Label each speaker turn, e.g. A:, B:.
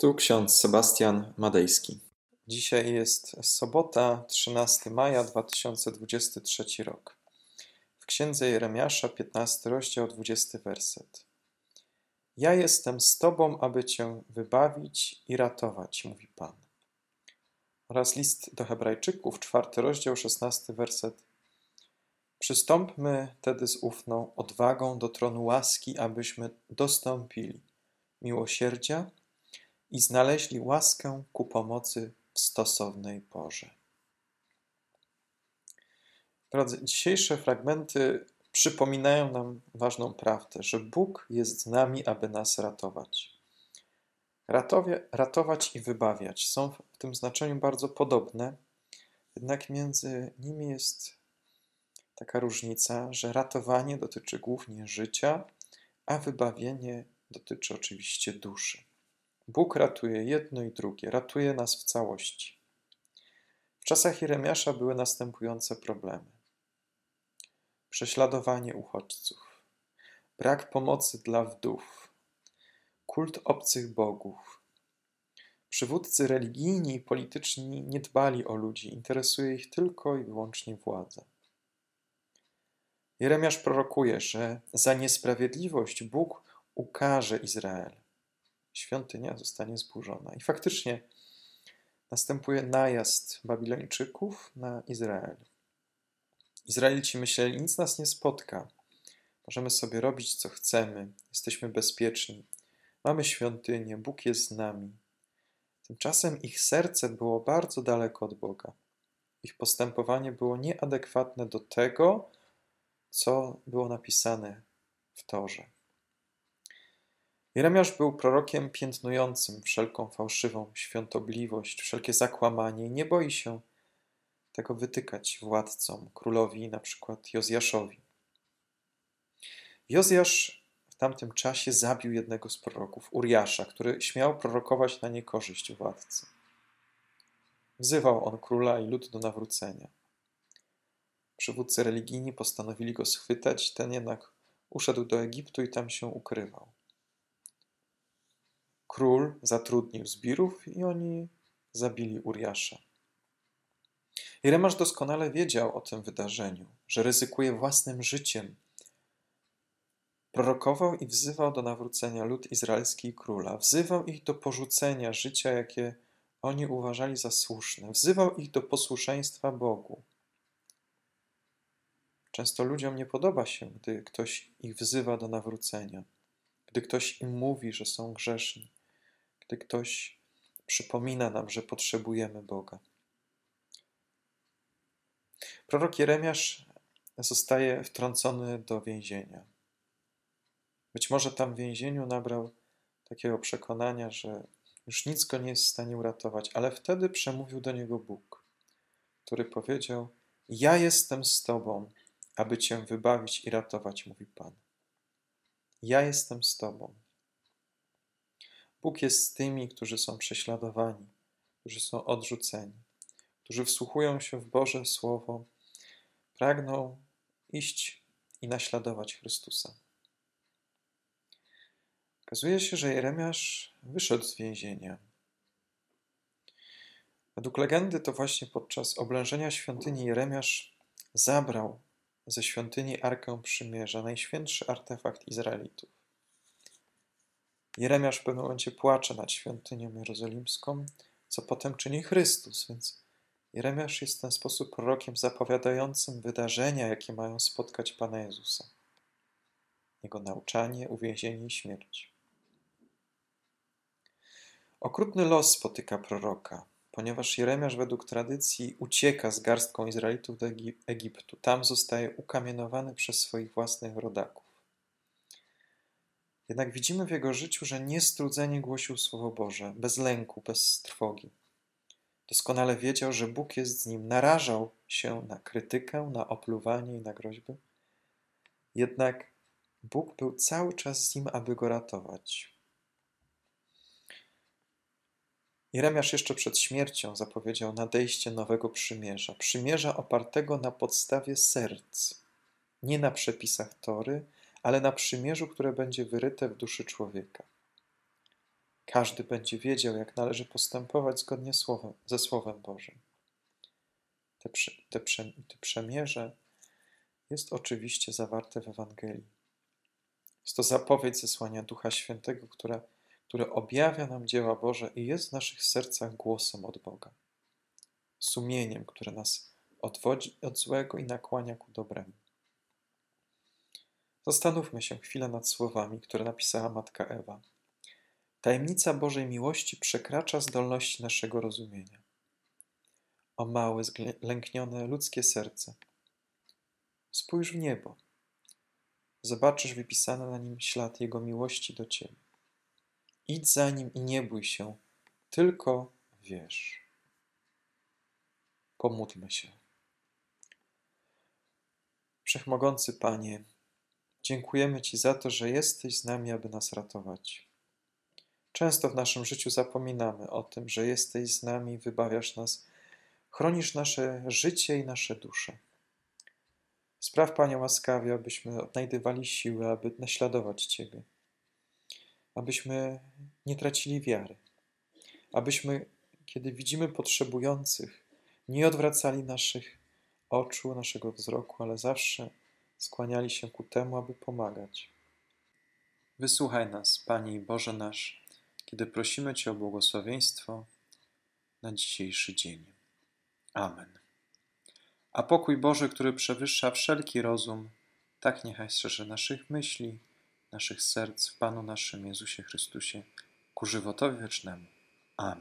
A: Tu ksiądz Sebastian Madejski. Dzisiaj jest sobota, 13 maja 2023 rok. W księdze Jeremiasza, 15 rozdział, 20 werset. Ja jestem z Tobą, aby Cię wybawić i ratować, mówi Pan. Oraz list do Hebrajczyków, 4 rozdział, 16 werset. Przystąpmy tedy z ufną odwagą do tronu łaski, abyśmy dostąpili miłosierdzia i znaleźli łaskę ku pomocy w stosownej porze. Drodzy, dzisiejsze fragmenty przypominają nam ważną prawdę, że Bóg jest z nami, aby nas ratować. Ratowie, ratować i wybawiać są w tym znaczeniu bardzo podobne, jednak między nimi jest taka różnica, że ratowanie dotyczy głównie życia, a wybawienie dotyczy oczywiście duszy. Bóg ratuje jedno i drugie, ratuje nas w całości. W czasach Jeremiasza były następujące problemy: prześladowanie uchodźców, brak pomocy dla wdów, kult obcych bogów. Przywódcy religijni i polityczni nie dbali o ludzi, interesuje ich tylko i wyłącznie władza. Jeremiasz prorokuje, że za niesprawiedliwość Bóg ukaże Izrael świątynia zostanie zburzona. I faktycznie następuje najazd Babilończyków na Izrael. Izraelici myśleli, nic nas nie spotka. Możemy sobie robić, co chcemy, jesteśmy bezpieczni, mamy świątynię, Bóg jest z nami. Tymczasem ich serce było bardzo daleko od Boga. Ich postępowanie było nieadekwatne do tego, co było napisane w Torze. Jeremiasz był prorokiem piętnującym wszelką fałszywą świątobliwość, wszelkie zakłamanie i nie boi się tego wytykać władcom, królowi, na przykład Jozjaszowi. Jozjasz w tamtym czasie zabił jednego z proroków, Uriasza, który śmiał prorokować na niekorzyść władcy. Wzywał on króla i lud do nawrócenia. Przywódcy religijni postanowili go schwytać, ten jednak uszedł do Egiptu i tam się ukrywał. Król zatrudnił zbirów i oni zabili Uriasza. Jeremasz doskonale wiedział o tym wydarzeniu, że ryzykuje własnym życiem. Prorokował i wzywał do nawrócenia lud izraelski i króla. Wzywał ich do porzucenia życia, jakie oni uważali za słuszne. Wzywał ich do posłuszeństwa Bogu. Często ludziom nie podoba się, gdy ktoś ich wzywa do nawrócenia, gdy ktoś im mówi, że są grzeszni gdy ktoś przypomina nam, że potrzebujemy Boga. Prorok Jeremiasz zostaje wtrącony do więzienia. Być może tam w więzieniu nabrał takiego przekonania, że już nic go nie jest w stanie uratować, ale wtedy przemówił do niego Bóg, który powiedział: Ja jestem z Tobą, aby Cię wybawić i ratować, mówi Pan. Ja jestem z Tobą. Bóg jest z tymi, którzy są prześladowani, którzy są odrzuceni, którzy wsłuchują się w Boże Słowo, pragną iść i naśladować Chrystusa. Okazuje się, że Jeremiasz wyszedł z więzienia. Według legendy to właśnie podczas oblężenia świątyni Jeremiasz zabrał ze świątyni Arkę Przymierza, najświętszy artefakt Izraelitów. Jeremiasz w pewnym momencie płacze nad świątynią jerozolimską, co potem czyni Chrystus, więc Jeremiasz jest w ten sposób prorokiem zapowiadającym wydarzenia, jakie mają spotkać Pana Jezusa. Jego nauczanie, uwięzienie i śmierć. Okrutny los spotyka proroka, ponieważ Jeremiasz według tradycji ucieka z garstką Izraelitów do Egiptu. Tam zostaje ukamienowany przez swoich własnych rodaków. Jednak widzimy w jego życiu, że niestrudzenie głosił Słowo Boże, bez lęku, bez trwogi. Doskonale wiedział, że Bóg jest z nim, narażał się na krytykę, na opluwanie i na groźby. Jednak Bóg był cały czas z nim, aby go ratować. Jeremiasz jeszcze przed śmiercią zapowiedział nadejście nowego przymierza. Przymierza opartego na podstawie serc, nie na przepisach Tory, ale na przymierzu, które będzie wyryte w duszy człowieka. każdy będzie wiedział, jak należy postępować zgodnie słowem, ze Słowem Bożym. Te, te, te przemierze jest oczywiście zawarte w Ewangelii. Jest to zapowiedź zesłania Ducha Świętego, która, które objawia nam dzieła Boże i jest w naszych sercach głosem od Boga, sumieniem, które nas odwodzi od złego i nakłania ku dobremu. Zastanówmy się chwilę nad słowami, które napisała matka Ewa. Tajemnica Bożej miłości przekracza zdolności naszego rozumienia. O małe, zlęknione ludzkie serce. Spójrz w niebo. Zobaczysz wypisany na nim ślad Jego miłości do Ciebie. Idź za nim i nie bój się, tylko wierz. Pomódlmy się. Wszechmogący Panie, dziękujemy Ci za to, że jesteś z nami, aby nas ratować. Często w naszym życiu zapominamy o tym, że jesteś z nami, wybawiasz nas, chronisz nasze życie i nasze dusze. Spraw, Panie, łaskawie, abyśmy odnajdywali siłę, aby naśladować Ciebie, abyśmy nie tracili wiary, abyśmy, kiedy widzimy potrzebujących, nie odwracali naszych oczu, naszego wzroku, ale zawsze skłaniali się ku temu, aby pomagać. Wysłuchaj nas, Panie Boże nasz, kiedy prosimy Cię o błogosławieństwo na dzisiejszy dzień. Amen. A pokój Boży, który przewyższa wszelki rozum, tak niechaj strzeże naszych myśli, naszych serc w Panu naszym Jezusie Chrystusie, ku żywotowi wiecznemu. Amen.